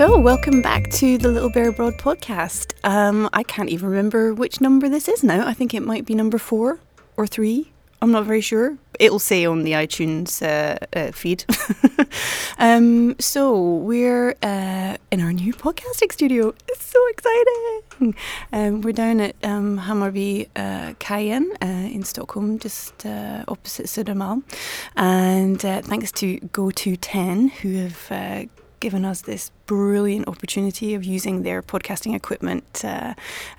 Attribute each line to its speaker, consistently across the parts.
Speaker 1: So, welcome back to the Little Bear Abroad podcast. Um, I can't even remember which number this is now. I think it might be number four or three. I'm not very sure. It'll say on the iTunes uh, uh, feed. um, so we're uh, in our new podcasting studio. It's so exciting. Um, we're down at um, Hammarby uh, Kajen uh, in Stockholm, just uh, opposite Södermalm. And thanks to Go210, who have given us this brilliant opportunity of using their podcasting equipment uh,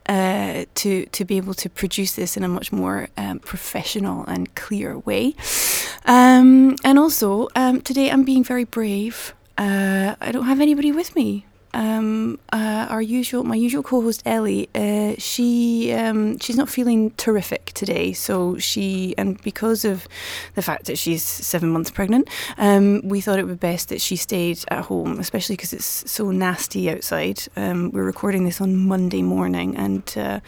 Speaker 1: uh, to to be able to produce this in a much more um, professional and clear way. Um, and also um, today, I'm being very brave. Uh, I don't have anybody with me um, uh, our usual, my usual co-host Ellie, uh, she um, she's not feeling terrific today. So she, and because of the fact that she's seven months pregnant, um, we thought it would be best that she stayed at home, especially because it's so nasty outside. Um, we're recording this on Monday morning, and uh,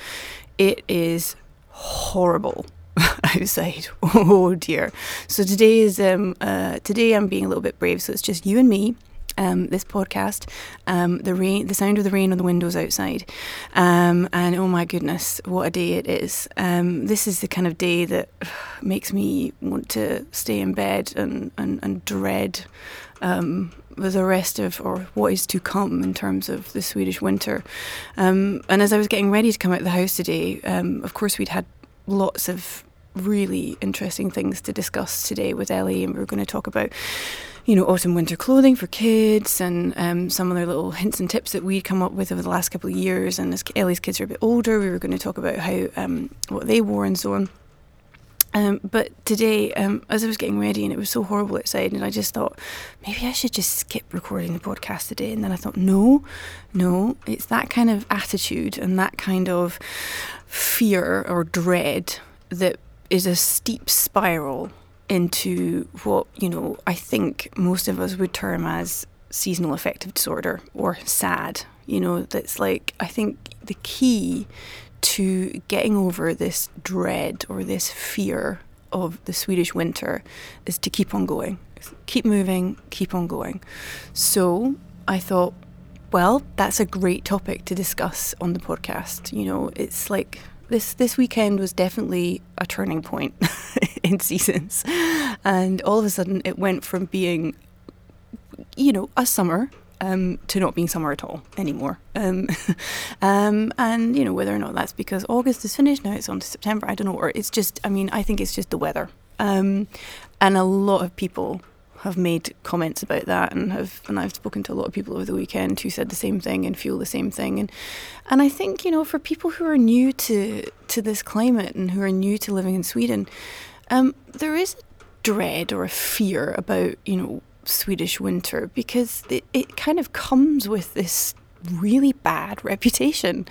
Speaker 1: it is horrible outside. Oh dear. So today is um, uh, today I'm being a little bit brave. So it's just you and me um, this podcast, um, the rain, the sound of the rain on the windows outside, um, and oh my goodness, what a day it is! Um, this is the kind of day that makes me want to stay in bed and and, and dread um, the rest of or what is to come in terms of the Swedish winter. Um, and as I was getting ready to come out of the house today, of course we'd had lots of really interesting things to discuss today with Ellie, and we are going to talk about you know, autumn winter clothing for kids and um, some of the little hints and tips that we'd come up with over the last couple of years. And as Ellie's kids are a bit older, we were going to talk about how um, what they wore and so on. Um, but today, um, as I was getting ready and it was so horrible outside, and I just thought maybe I should just skip recording the podcast today. And then I thought, no, no, it's that kind of attitude and that kind of fear or dread that is a steep spiral into what, you know, I think most of us would term as seasonal affective disorder or SAD. You know, that's like, I think the key to getting over this dread or this fear of the Swedish winter is to keep on going, keep moving, keep on going. So I thought, well, that's a great topic to discuss on the podcast. You know, it's like this this weekend was definitely a turning point in seasons, and all of a sudden it went from being, you know, a summer um, to not being summer at all anymore. Um, um, and you know whether or not that's because August is finished now, it's on to September. I don't know, or it's just. I mean, I think it's just the weather. Um, and a lot of people have made comments about that and have and I've spoken to a lot of people over the weekend who said the same thing and feel the same thing. And and I think you know for people who are new to to this climate and who are new to living in Sweden um, there is a dread or a fear about you know Swedish winter because it, it kind of comes with this really bad reputation.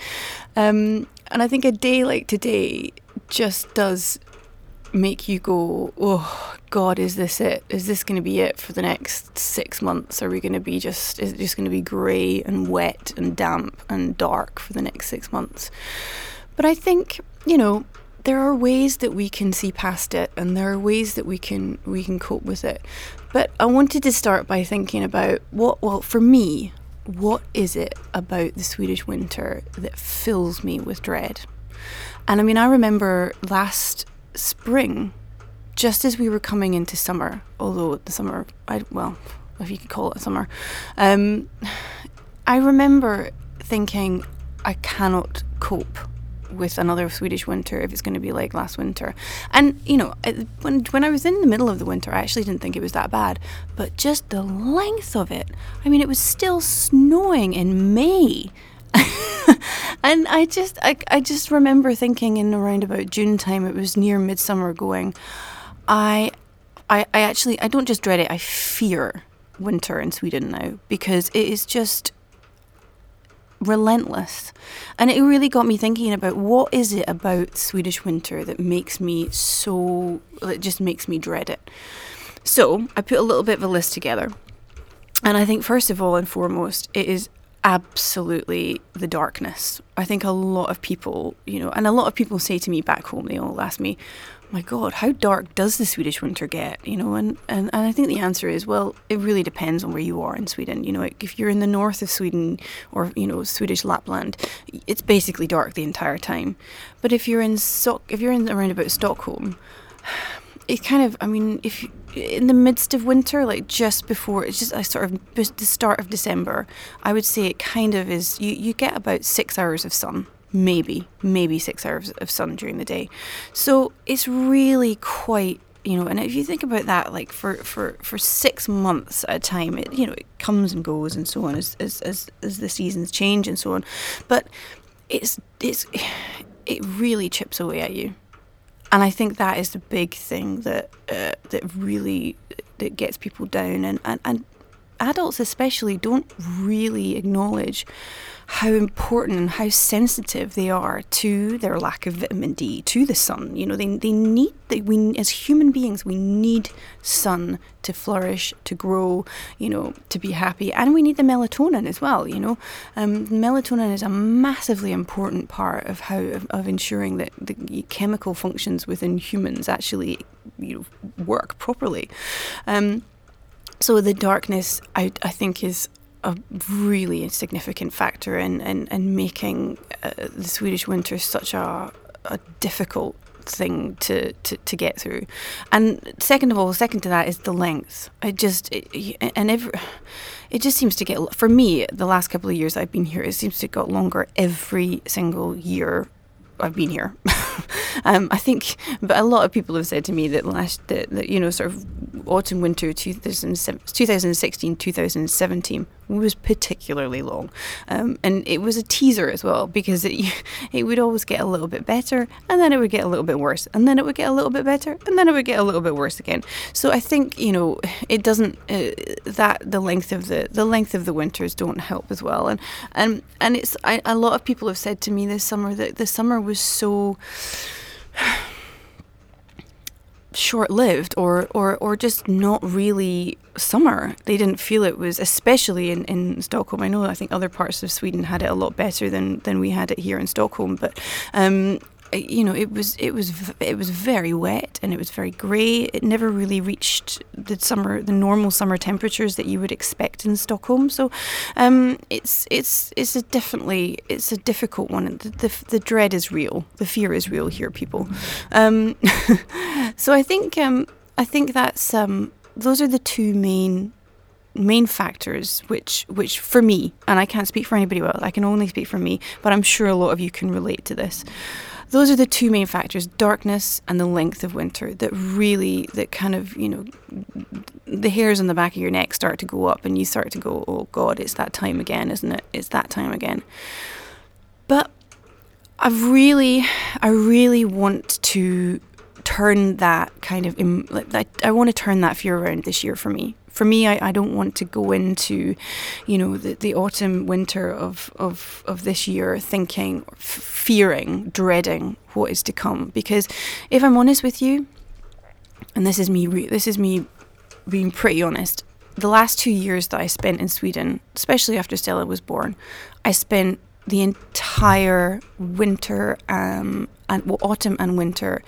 Speaker 1: Um, and I think a day like today just does make you go, oh God, is this it? Is this going to be it for the next six months? Are we going to be just, is it just going to be grey and wet and damp and dark for the next six months? But I think, you know, there are ways that we can see past it and there are ways that we can we can cope with it. But I wanted to start by thinking about what well for me, what is it about the Swedish winter that fills me with dread? And I mean I remember last spring, just as we were coming into summer, although the summer, I, well, if you could call it summer, um, I remember thinking, I cannot cope with another Swedish winter if it's going to be like last winter. And you know, when when I was in the middle of the winter, I actually didn't think it was that bad, but just the length of it. I mean, it was still snowing in May. and I just I, I just remember thinking in around about June time it was near midsummer going I I, I actually I don't just dread it I fear winter in Sweden now because it is just relentless. And it really got me thinking about what is it about Swedish winter that makes me so it just makes me dread it. So I put a little bit of a list together. And I think first of all and foremost it is absolutely the darkness. I think a lot of people, you know, and a lot of people say to me back home, they all ask me, my God, how dark does the Swedish winter get? You know, and, and, and I think the answer is, well, it really depends on where you are in Sweden. You know, if you're in the north of Sweden or, you know, Swedish Lapland, it's basically dark the entire time. But if you're in Stock, if you're in around about Stockholm, it kind of, I mean, if in the midst of winter, like just before, it's just a sort of the start of December, I would say it kind of is, you, you get about six hours of sun maybe, maybe six hours of sun during the day. So it's really quite you know and if you think about that like for for for six months at a time it you know it comes and goes and so on as as as, as the seasons change and so on but it's it's it really chips away at you and I think that is the big thing that uh, that really that gets people down and, and and adults especially don't really acknowledge how important and how sensitive they are to their lack of vitamin D, to the sun. You know, they, they need, they, we, as human beings, we need sun to flourish, to grow, you know, to be happy. And we need the melatonin as well, you know. Um, melatonin is a massively important part of how, of, of ensuring that the chemical functions within humans actually, you know, work properly. Um, so the darkness, I, I think, is a really significant factor in, in, in making uh, the Swedish winter such a, a difficult thing to, to, to get through. And second of all, second to that is the length. I just, it, and every, it just seems to get, for me, the last couple of years I've been here, it seems to get longer every single year I've been here. um, I think, but a lot of people have said to me that last, that, that you know, sort of autumn winter 2016 2017 was particularly long. Um, and it was a teaser as well because it, it would always get a little bit better and then it would get a little bit worse and then it would get a little bit better and then it would get a little bit worse again. So I think, you know, it doesn't, uh, that the length of the, the length of the winters don't help as well. And, and, and it's, I, a lot of people have said to me this summer that the summer was so, short lived or, or, or just not really summer. They didn't feel it was, especially in, in Stockholm. I know I think other parts of Sweden had it a lot better than, than we had it here in Stockholm, but um, you know, it was it was it was very wet and it was very grey. It never really reached the summer, the normal summer temperatures that you would expect in Stockholm. So, um, it's it's it's a definitely it's a difficult one. The, the, the dread is real. The fear is real here, people. Um, so I think um, I think that's um, those are the two main main factors which which for me and I can't speak for anybody else I can only speak for me but I'm sure a lot of you can relate to this those are the two main factors darkness and the length of winter that really that kind of you know the hairs on the back of your neck start to go up and you start to go oh god it's that time again isn't it? It's that time again. But i really i really want to turn that kind of like I want to turn that fear around this year for me for me, I, I don't want to go into, you know, the, the autumn, winter of, of, of this year thinking, fearing, dreading what is to come. Because if I'm honest with you, and this is me, re- this is me being pretty honest, the last two years that I spent in Sweden, especially after Stella was born, I spent the entire winter um, and well, autumn and winter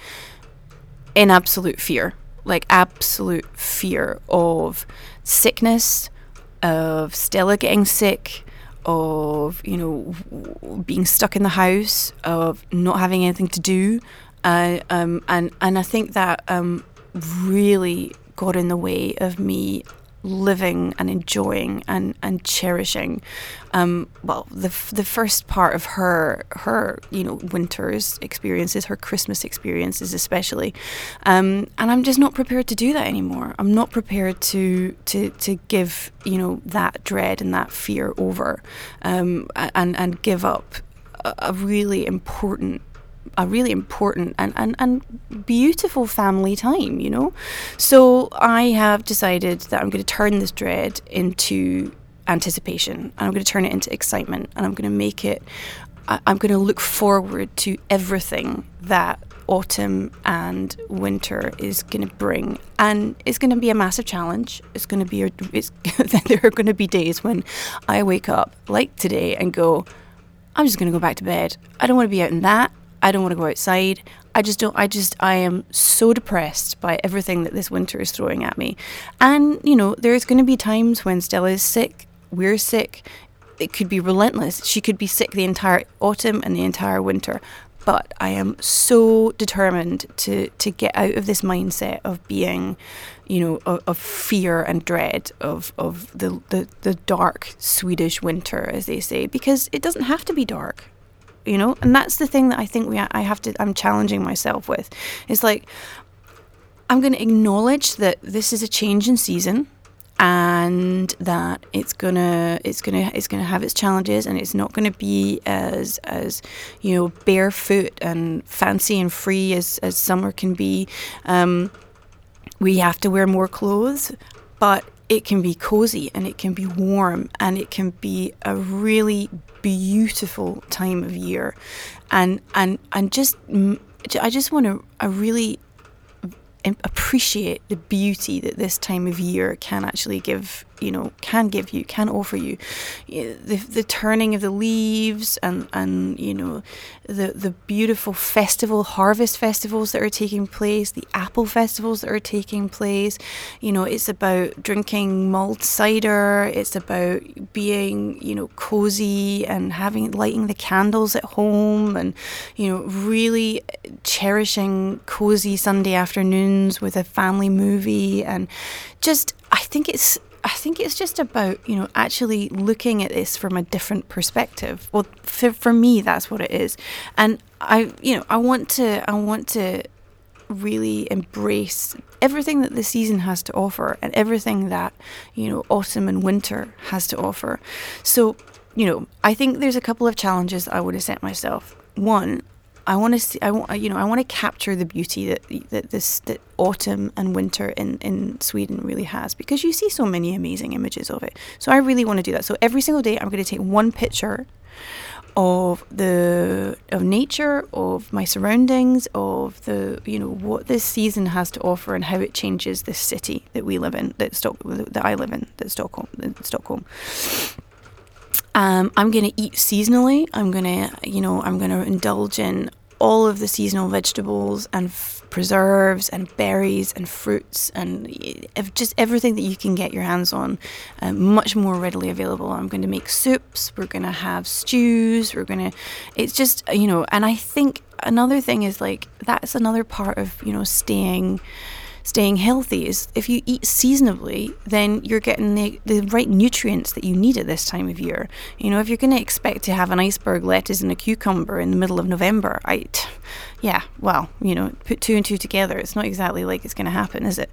Speaker 1: in absolute fear like absolute fear of sickness, of Stella getting sick, of you know being stuck in the house, of not having anything to do, uh, um, and and I think that um, really got in the way of me living and enjoying and, and cherishing um, well the, the first part of her her you know winter's experiences her Christmas experiences especially um, and I'm just not prepared to do that anymore. I'm not prepared to to, to give you know that dread and that fear over um, and and give up a, a really important a really important and, and, and beautiful family time, you know? So I have decided that I'm going to turn this dread into anticipation and I'm going to turn it into excitement and I'm going to make it, I'm going to look forward to everything that autumn and winter is going to bring. And it's going to be a massive challenge. It's going to be there are going to be days when i wake up like today and go i'm just going to go back to bed. I don't want to be out in that I don't want to go outside. I just don't. I just I am so depressed by everything that this winter is throwing at me, and you know there's going to be times when Stella is sick, we're sick. It could be relentless. She could be sick the entire autumn and the entire winter. But I am so determined to to get out of this mindset of being, you know, of, of fear and dread of of the, the the dark Swedish winter, as they say, because it doesn't have to be dark you know and that's the thing that i think we i have to i'm challenging myself with. It's like i'm going to acknowledge that this is a change in season and that it's gonna it's gonna it's gonna have its challenges and it's not gonna be as as you know barefoot and fancy and free as as summer can be. Um, we have to wear more clothes but it can be cozy and it can be warm and it can be a really beautiful time of year. And and and just I just want to I really appreciate the beauty that this time of year can actually give you know can give you can offer you eh, the, the turning of the leaves and and you know the the beautiful festival harvest festivals that are taking place the apple festivals that are taking place. You know it's about drinking mulled cider. It's about being you know cozy and having lighting the candles at home and you know really cherishing cozy sunday afternoons with a family movie. And just i think it's I think it's just about, you know, actually looking at this from a different perspective. Well, for, for me, that's what it is. And I, you know, I want to, I want to really embrace everything that the season has to offer and everything that, you know, autumn and winter has to offer. So, you know, I think there's a couple of challenges I would have set myself. One, I want to see. I want you know. I want to capture the beauty that that this that autumn and winter in in Sweden really has because you see so many amazing images of it. So I really want to do that. So every single day, I'm going to take one picture of the of nature, of my surroundings, of the you know what this season has to offer and how it changes this city that we live in, that Stock that I live in, that Stockholm, Stockholm. Um, I'm going to eat seasonally. I'm going to, you know, I'm going to indulge in all of the seasonal vegetables and f- preserves and berries and fruits and just everything that you can get your hands on, uh, much more readily available. I'm going to make soups. We're going to have stews. We're going to, it's just, you know, and I think another thing is like, that's another part of, you know, staying staying healthy is if you eat seasonably, then you're getting the, the right nutrients that you need at this time of year. You know, if you're going to expect to have an iceberg lettuce and a cucumber in the middle of November, I, yeah, well, you know, put two and two together, it's not exactly like it's going to happen, is it?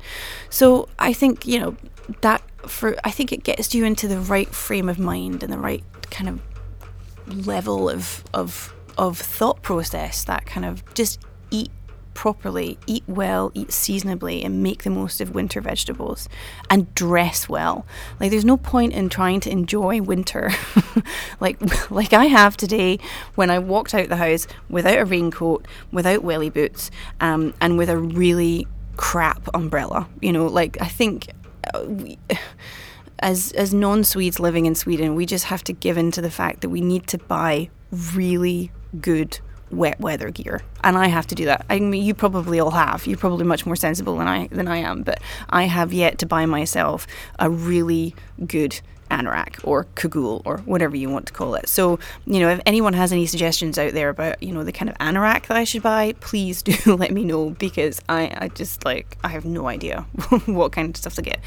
Speaker 1: So I think, you know, that for, I think it gets you into the right frame of mind and the right kind of level of, of, of thought process that kind of just eat properly, eat well, eat seasonably, and make the most of winter vegetables and dress well. Like there's no point in trying to enjoy winter like like I have today when I walked out the house without a raincoat, without welly boots, um, and with a really crap umbrella. You know, like I think uh, we, as as non-Swedes living in Sweden, we just have to give in to the fact that we need to buy really good wet weather gear, and I have to do that. I mean, you probably all have. You're probably much more sensible than I than I am, but I have yet to buy myself a really good anorak or cagoule or whatever you want to call it. So, you know, if anyone has any suggestions out there about, you know, the kind of anorak that I should buy, please do let me know because I, I just like, I have no idea what kind of stuff to get.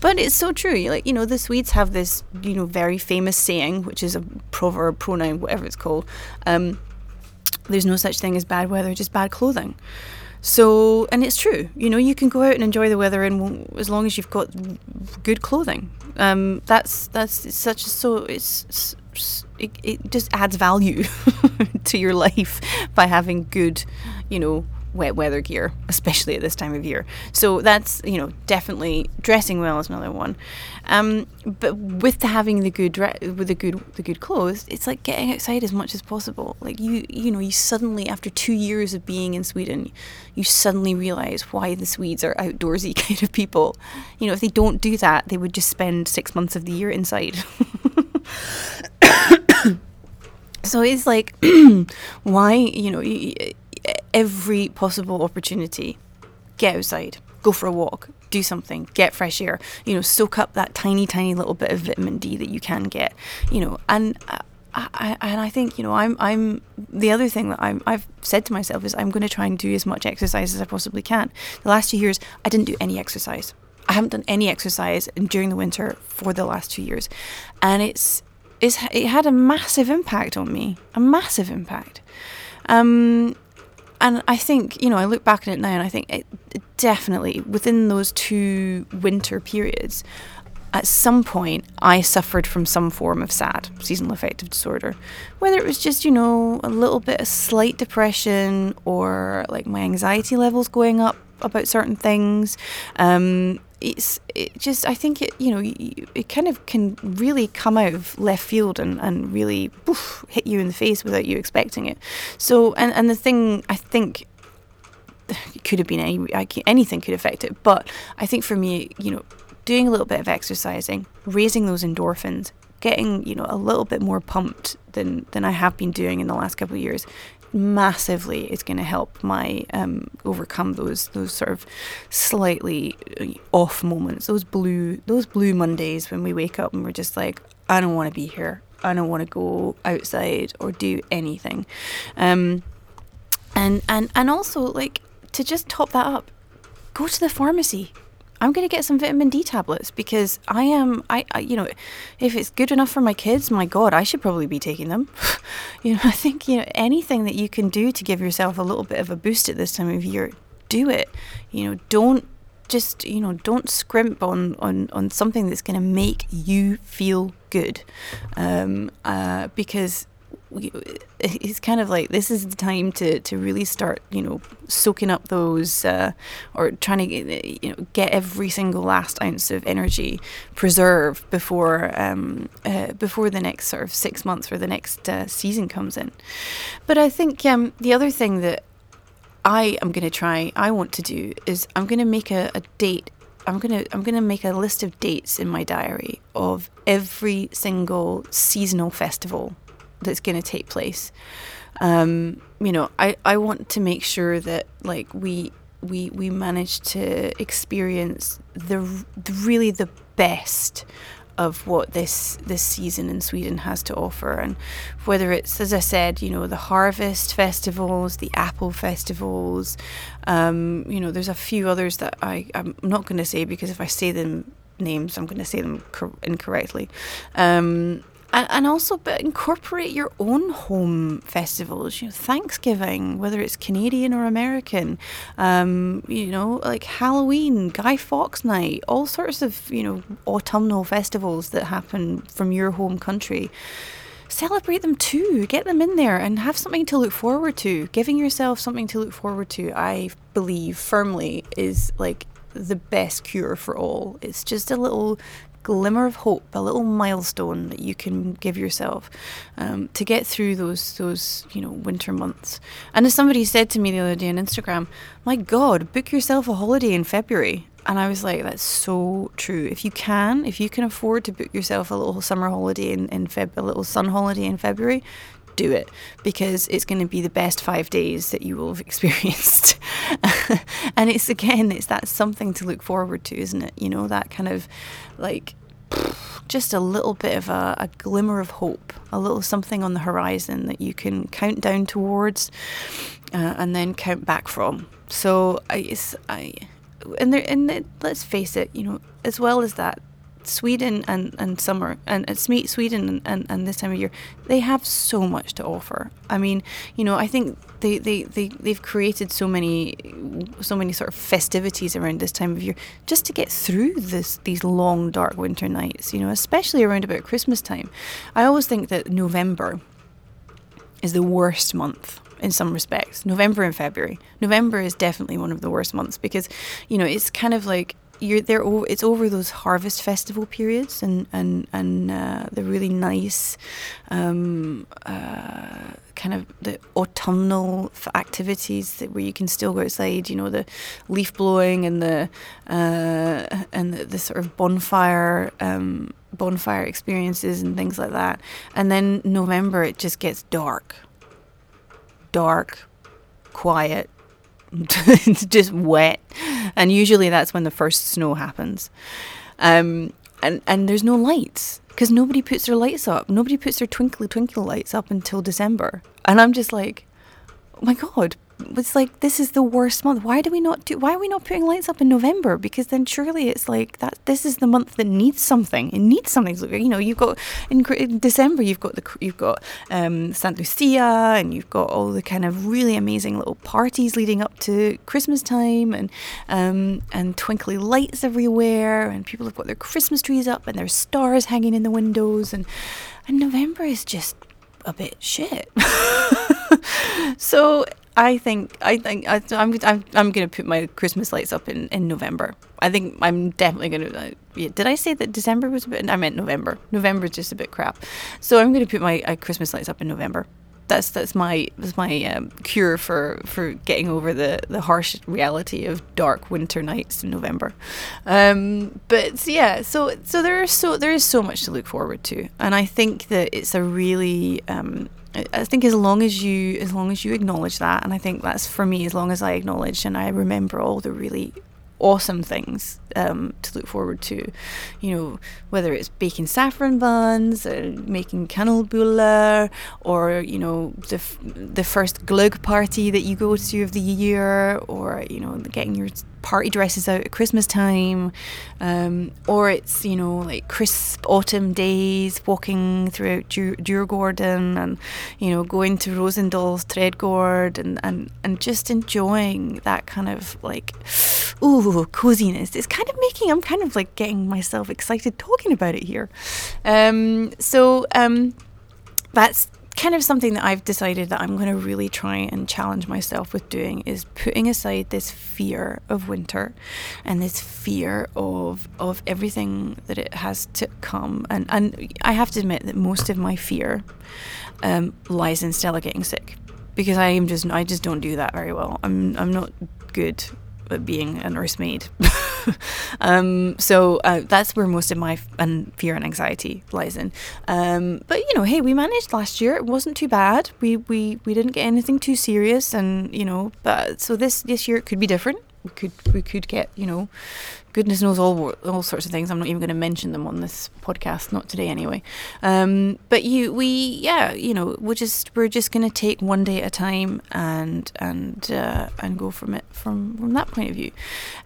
Speaker 1: But it's so true. Like, you know, the Swedes have this, you know, very famous saying, which is a proverb, pronoun, whatever it's called. Um, there's no such thing as bad weather, just bad clothing. So, and it's true, you know, you can go out and enjoy the weather, and as long as you've got good clothing, um, that's that's such a, so it's, it, it just adds value to your life by having good, you know, wet weather gear, especially at this time of year. So that's you know definitely dressing well is another one. Um, but with having the good with the good the good clothes, it's like getting outside as much as possible. Like you you know you suddenly after two years of being in Sweden, you suddenly realize why the Swedes are outdoorsy kind of people. You know if they don't do that, they would just spend six months of the year inside. so it's like why you know every possible opportunity. Get outside, go for a walk, do something, get fresh air, you know, soak up that tiny, tiny little bit of vitamin D that you can get, you know, and. Uh, I, and I think you know I'm I'm the other thing that I'm I've said to myself is I'm going to try and do as much exercise as I possibly can. The last two years I didn't do any exercise. I haven't done any exercise during the winter for the last two years, and it's it's it had a massive impact on me, a massive impact. Um, and I think you know I look back at it now and I think it, definitely within those two winter periods, at some point I suffered from some form of SAD, seasonal affective disorder. Whether it was just, you know, a little bit of slight depression or like my anxiety levels going up about certain things. Um, it's it just I think it you know it kind of can really come out of left field and, and really hit you in the face without you expecting it. So and and the thing I think it could have been any anything could affect it, but I think for me you know doing a little bit of exercising, raising those endorphins, getting you know a little bit more pumped than than I have been doing in the last couple of years massively is going to help my um, overcome those those sort of slightly uh, off moments those blue those blue Mondays when we wake up and we're just like I don't want to be here. I don't want to go outside or do anything. Um, and and and also like to just top that up go to the pharmacy I'm going to get some vitamin D tablets because I am, I, I, you know, if it's good enough for my kids, my God, I should probably be taking them. you know, I think, you know, anything that you can do to give yourself a little bit of a boost at this time of year, do it. You know, don't just, you know, don't scrimp on, on, on something that's going to make you feel good. Um, uh, because it's kind of like this is the time to, to really start, you know, soaking up those uh, or trying to get, you know get every single last ounce of energy preserved before um, uh, before the next sort of six months or the next uh, season comes in. But I think um, the other thing that I am going to try, I want to do is I'm going to make a, a date I'm gonna I'm gonna make a list of dates in my diary of every single seasonal festival that's going to take place. Um, you know, I, I want to make sure that like we we we manage to experience the, really the best of what this this season in Sweden has to offer, and whether it's as I said, you know, the harvest festivals, the apple festivals, um, you know, there's a few others that I I'm not going to say because if I say them names, I'm going to say them cor- incorrectly. Um, and, and also but incorporate your own home festivals you know thanksgiving whether it's canadian or american um, you know like halloween guy fawkes night all sorts of you know autumnal festivals that happen from your home country celebrate them too get them in there and have something to look forward to giving yourself something to look forward to i believe firmly is like the best cure for all. It's just a little glimmer of hope, a little milestone that you can give yourself um, to get through those those you know winter months. And as somebody said to me the other day on Instagram, my God, book yourself a holiday in February. And I was like, that's so true. If you can, if you can afford to book yourself a little summer holiday in, in Feb, a little sun holiday in February, do it because it's going to be the best five days that you will have experienced. and it's again, it's that something to look forward to, isn't it? You know, that kind of like just a little bit of a, a, glimmer of hope, a little something on the horizon that you can count down towards uh, and then count back from. So I, I and there, and let's face it, you know, as well as that, Sweden and, and summer and, and Sweden and, and, this time of year, they have so much to offer. I mean, you know, I think they, they, they, they've created so many so many sort of festivities around this time of year just to get through this these long dark winter nights, you know, especially around about Christmas time. I always think that November is the worst month in some respects. November and February. November is definitely one of the worst months because, you know, it's kind of like you're there. It's over those harvest festival periods and and and uh, the really nice, um, uh, kind of the autumnal activities that where you can still go outside. You know the leaf blowing and the uh, and the, the, sort of bonfire. Um, bonfire experiences and things like that and then november it just gets dark dark quiet. it's just wet, and usually that's when the first snow happens. Um, and and there's no lights because nobody puts their lights up. Nobody puts their twinkly twinkle lights up until December, and I'm just like, oh my god, it's like this is the worst month. Why do we not do? Why are we not putting lights up in November? Because then surely it's like that. This is the month that needs something. It needs something. So, you know, you've got in, in December you've got the you've got um, Santa Lucia and you've got all the kind of really amazing little parties leading up to Christmas time and um, and twinkly lights everywhere and people have got their Christmas trees up and there's stars hanging in the windows and and November is just a bit shit. so I think I think I, am I'm I'm gonna put my Christmas lights up in, in November. I think I'm definitely gonna. Uh, yeah, did I say that December was a bit? I meant November. November is just a bit crap. So I'm gonna put my uh, Christmas lights up in November. That's that's my that's my um, cure for for getting over the the harsh reality of dark winter nights in November. Um, but yeah, so so there is so there is so much to look forward to, and I think that it's a really um, I think as long as you as long as you acknowledge that, and I think that's for me as long as I acknowledge and I remember all the really awesome things um, to look forward to. You know, whether it's baking saffron buns, or making kanelbuller, or you know the f- the first glögg party that you go to of the year, or you know getting your party dresses out at Christmas time, um, or it's you know like crisp autumn days, walking throughout Djurgården and you know going to Rosendal's Trädgård and, and and just enjoying that kind of like ooh coziness. It's kind of making I'm kind of like getting myself excited talking about it here. Um, so um, that's kind of something that I've decided that I'm going to really try and challenge myself with doing is putting aside this fear of winter and this fear of of everything that it has to come. And and I have to admit that most of my fear um, lies in Stella getting sick because I am just I just don't do that very well. I'm I'm not good being a nursemaid. um, so uh, that's where most of my f- and fear and anxiety lies in. Um, but you know, hey, we managed last year. It wasn't too bad. We we we didn't get anything too serious, and you know, but so this this year it could be different we could we could get you know goodness knows all all sorts of things. I'm not even going to mention them on this podcast not today anyway. Um, but you we yeah you know we're just we're just going to take one day at a time and and uh, and go from it from from that point of view.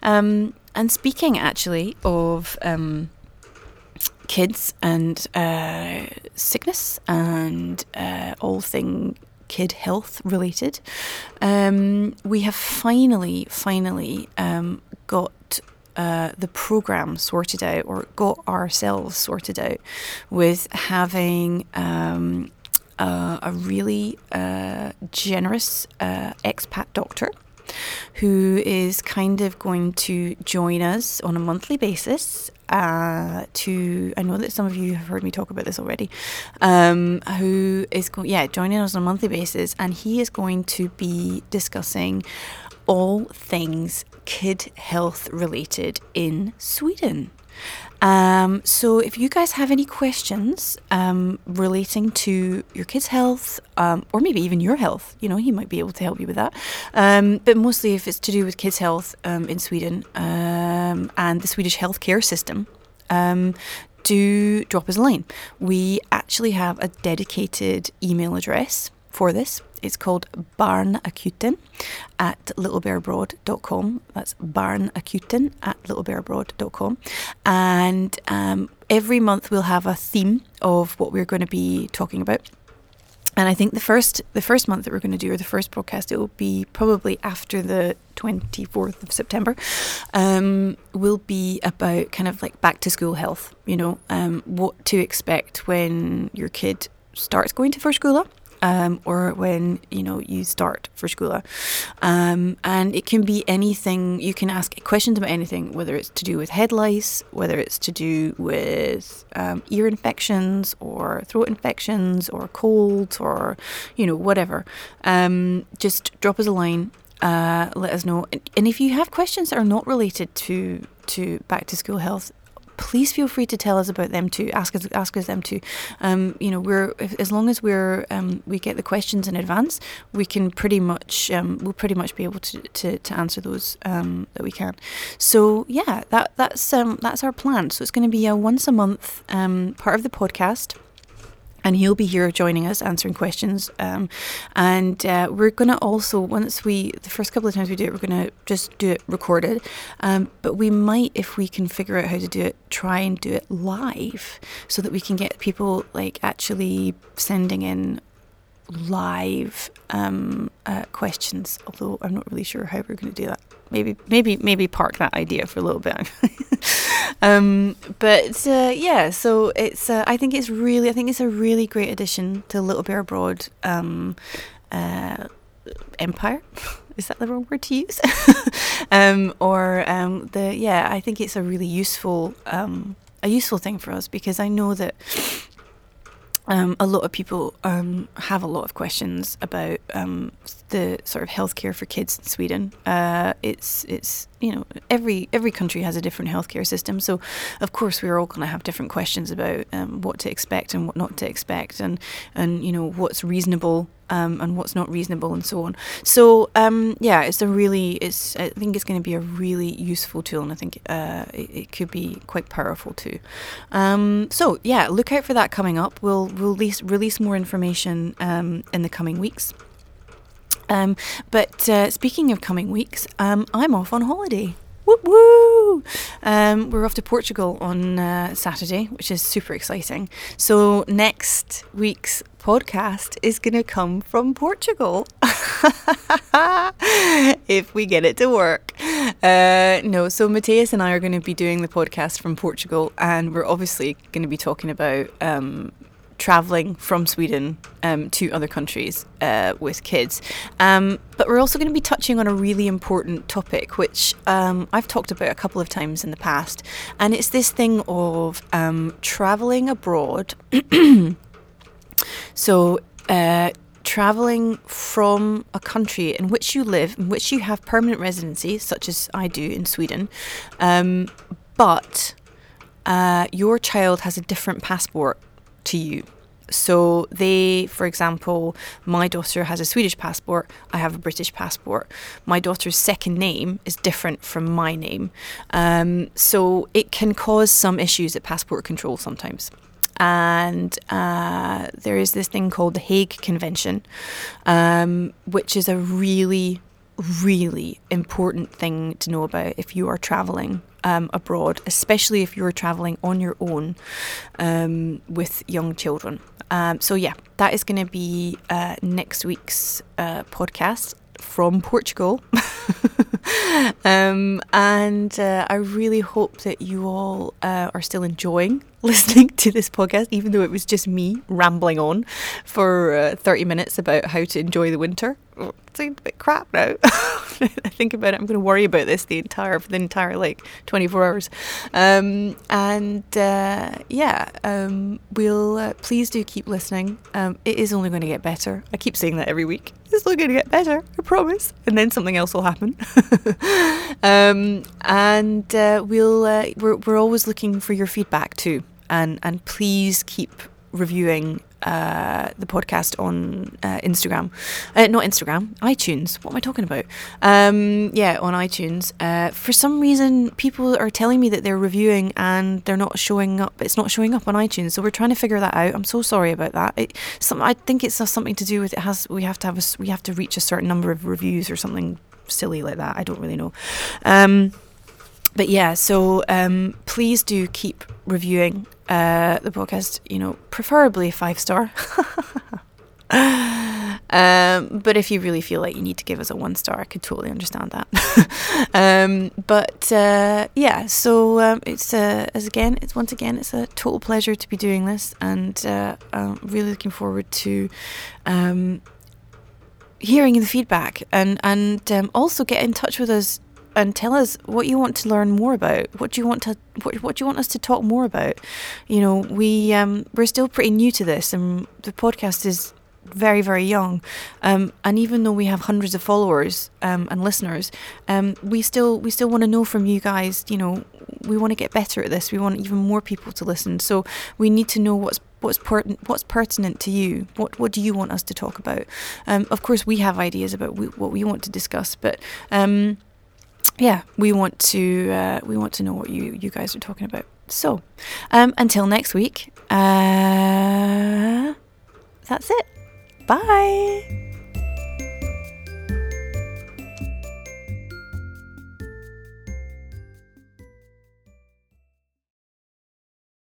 Speaker 1: Um, and speaking actually of um, kids and uh, sickness and uh, all thing kid health related. Um, we have finally, finally um, got uh, the program sorted out or got ourselves sorted out with having um, uh, a really uh, generous uh, expat doctor who is kind of going to join us on a monthly basis uh, to I know that some of you have heard me talk about this already. Um, who is going yeah joining us on a monthly basis, and he is going to be discussing all things kid health related in Sweden. Um, so, if you guys have any questions um, relating to your kids' health, um, or maybe even your health, you know, he might be able to help you with that. Um, but mostly, if it's to do with kids' health um, in Sweden um, and the Swedish healthcare system, do drop us a line. We actually have a dedicated email address for this. It's called Barn Barnakuten at littlebearabroad.com. That's Barn Barnakuten at littlebearabroad.com. And um, every month we'll have a theme of what we're going to be talking about. And I think the first the first month that we're going to do, or the first broadcast, it will be probably after the 24th of September, um, will be about kind of like back to school health, you know, um, what to expect when your kid starts going to first school um, or when you know you start for school. Um, and it can be anything. You can ask questions about anything, whether it's to do with head lice, whether it's to do with um, ear infections or throat infections or colds or you know whatever. Um, just drop us a line. Uh, let us know. And if you have questions that are not related to to back to school health, please feel free to tell us about them too. Ask us, ask us them too. Um, you know, we're as long as we're um, we get the questions in advance, we can pretty much um, we'll pretty much be able to to, to answer those um, that we can. So yeah, that that's um, that's our plan. So it's going to be a once a month um, part of the podcast and he'll be here joining us answering questions um, and uh, we're going to also once we the first couple of times we do it we're going to just do it recorded. Um, but we might if we can figure out how to do it try and do it live so that we can get people like actually sending in live um, uh, questions although i'm not really sure how we're going to do that. Maybe maybe maybe park that idea for a little bit. Um, but uh, yeah so it's uh, i think it's really i think it's a really great addition to little bear abroad um, uh, empire. Is that the wrong word to use? Um, or um, the yeah i think it's a really useful um, a useful thing for us because i know that um, a lot of people um, have a lot of questions about um, the sort of healthcare for kids in Sweden. Uh, it's it's you know every every country has a different healthcare system, so of course we're all going to have different questions about um, what to expect and what not to expect, and and you know what's reasonable um, and what's not reasonable and so on. So um, yeah, it's a really it's I think it's going to be a really useful tool, and I think uh, it, it, could be quite powerful too. Um, so yeah, look out for that coming up. We'll release release more information um, in the coming weeks. Um, but uh, speaking of coming weeks, um, I'm off on holiday. Woo woo! Um, we're off to Portugal on uh, Saturday, which is super exciting. So next week's podcast is going to come from Portugal. if we get it to work. Uh, no, so Matthias and I are going to be doing the podcast from Portugal, and we're obviously going to be talking about um, traveling from Sweden um, to other countries uh, with kids. Um, but we're also going to be touching on a really important topic, which um, I've talked about a couple of times in the past. And it's this thing of um, traveling abroad. so, uh, traveling from a country in which you live, in which you have permanent residency, such as I do in Sweden, um, but uh, your child has a different passport to you. So they, for example, my daughter has a Swedish passport, I have a British passport. My daughter's second name is different from my name. Um, so it can cause some issues at passport control sometimes. And uh, there is this thing called the Hague Convention, um, which is a really, really important thing to know about if you are traveling um, abroad, especially if you're traveling on your own um, with young children. Um, so, yeah, that is going to be uh, next week's uh, podcast from Portugal. um, and uh, I really hope that you all uh, are still enjoying listening to this podcast, even though it was just me rambling on for uh, 30 minutes about how to enjoy the winter. It's a bit crap now. I think about it. I'm going to worry about this the entire for the entire like 24 hours. Um, and uh, yeah, um, we'll uh, please do keep listening. Um, it is only going to get better. I keep saying that every week. It's only going to get better. I promise. And then something else will happen. Um, and uh, we'll uh, we're we're always looking for your feedback too and and please keep reviewing uh, the podcast on uh, Instagram, uh, not Instagram, iTunes. What am I talking about? Um, yeah, on iTunes. Uh, for some reason, people are telling me that they're reviewing and they're not showing up. It's not showing up on iTunes, so we're trying to figure that out. I'm so sorry about that. It, some, I think it's something to do with it has. We have to have a, we have to reach a certain number of reviews or something silly like that. I don't really know. Um, but yeah, so um, please do keep reviewing uh, the podcast. You know, preferably five star. um, but if you really feel like you need to give us a one star, I could totally understand that. um, but uh, yeah, so um, it's uh, as again, it's once again, it's a total pleasure to be doing this, and uh, I'm really looking forward to um, hearing the feedback and and um, also get in touch with us and tell us what you want to learn more about. What do you want to what, what do you want us to talk more about? You know, we um, we're still pretty new to this, and the podcast is very very young. Um, and even though we have hundreds of followers um, and listeners, um, we still we still want to know from you guys. You know, we want to get better at this. We want even more people to listen. So we need to know what's what's pertinent what's pertinent to you what what do you want us to talk about um, of course we have ideas about we, what we want to discuss but um, yeah we want to uh, we want to know what you you guys are talking about. So um, until next week uh, that's it. Bye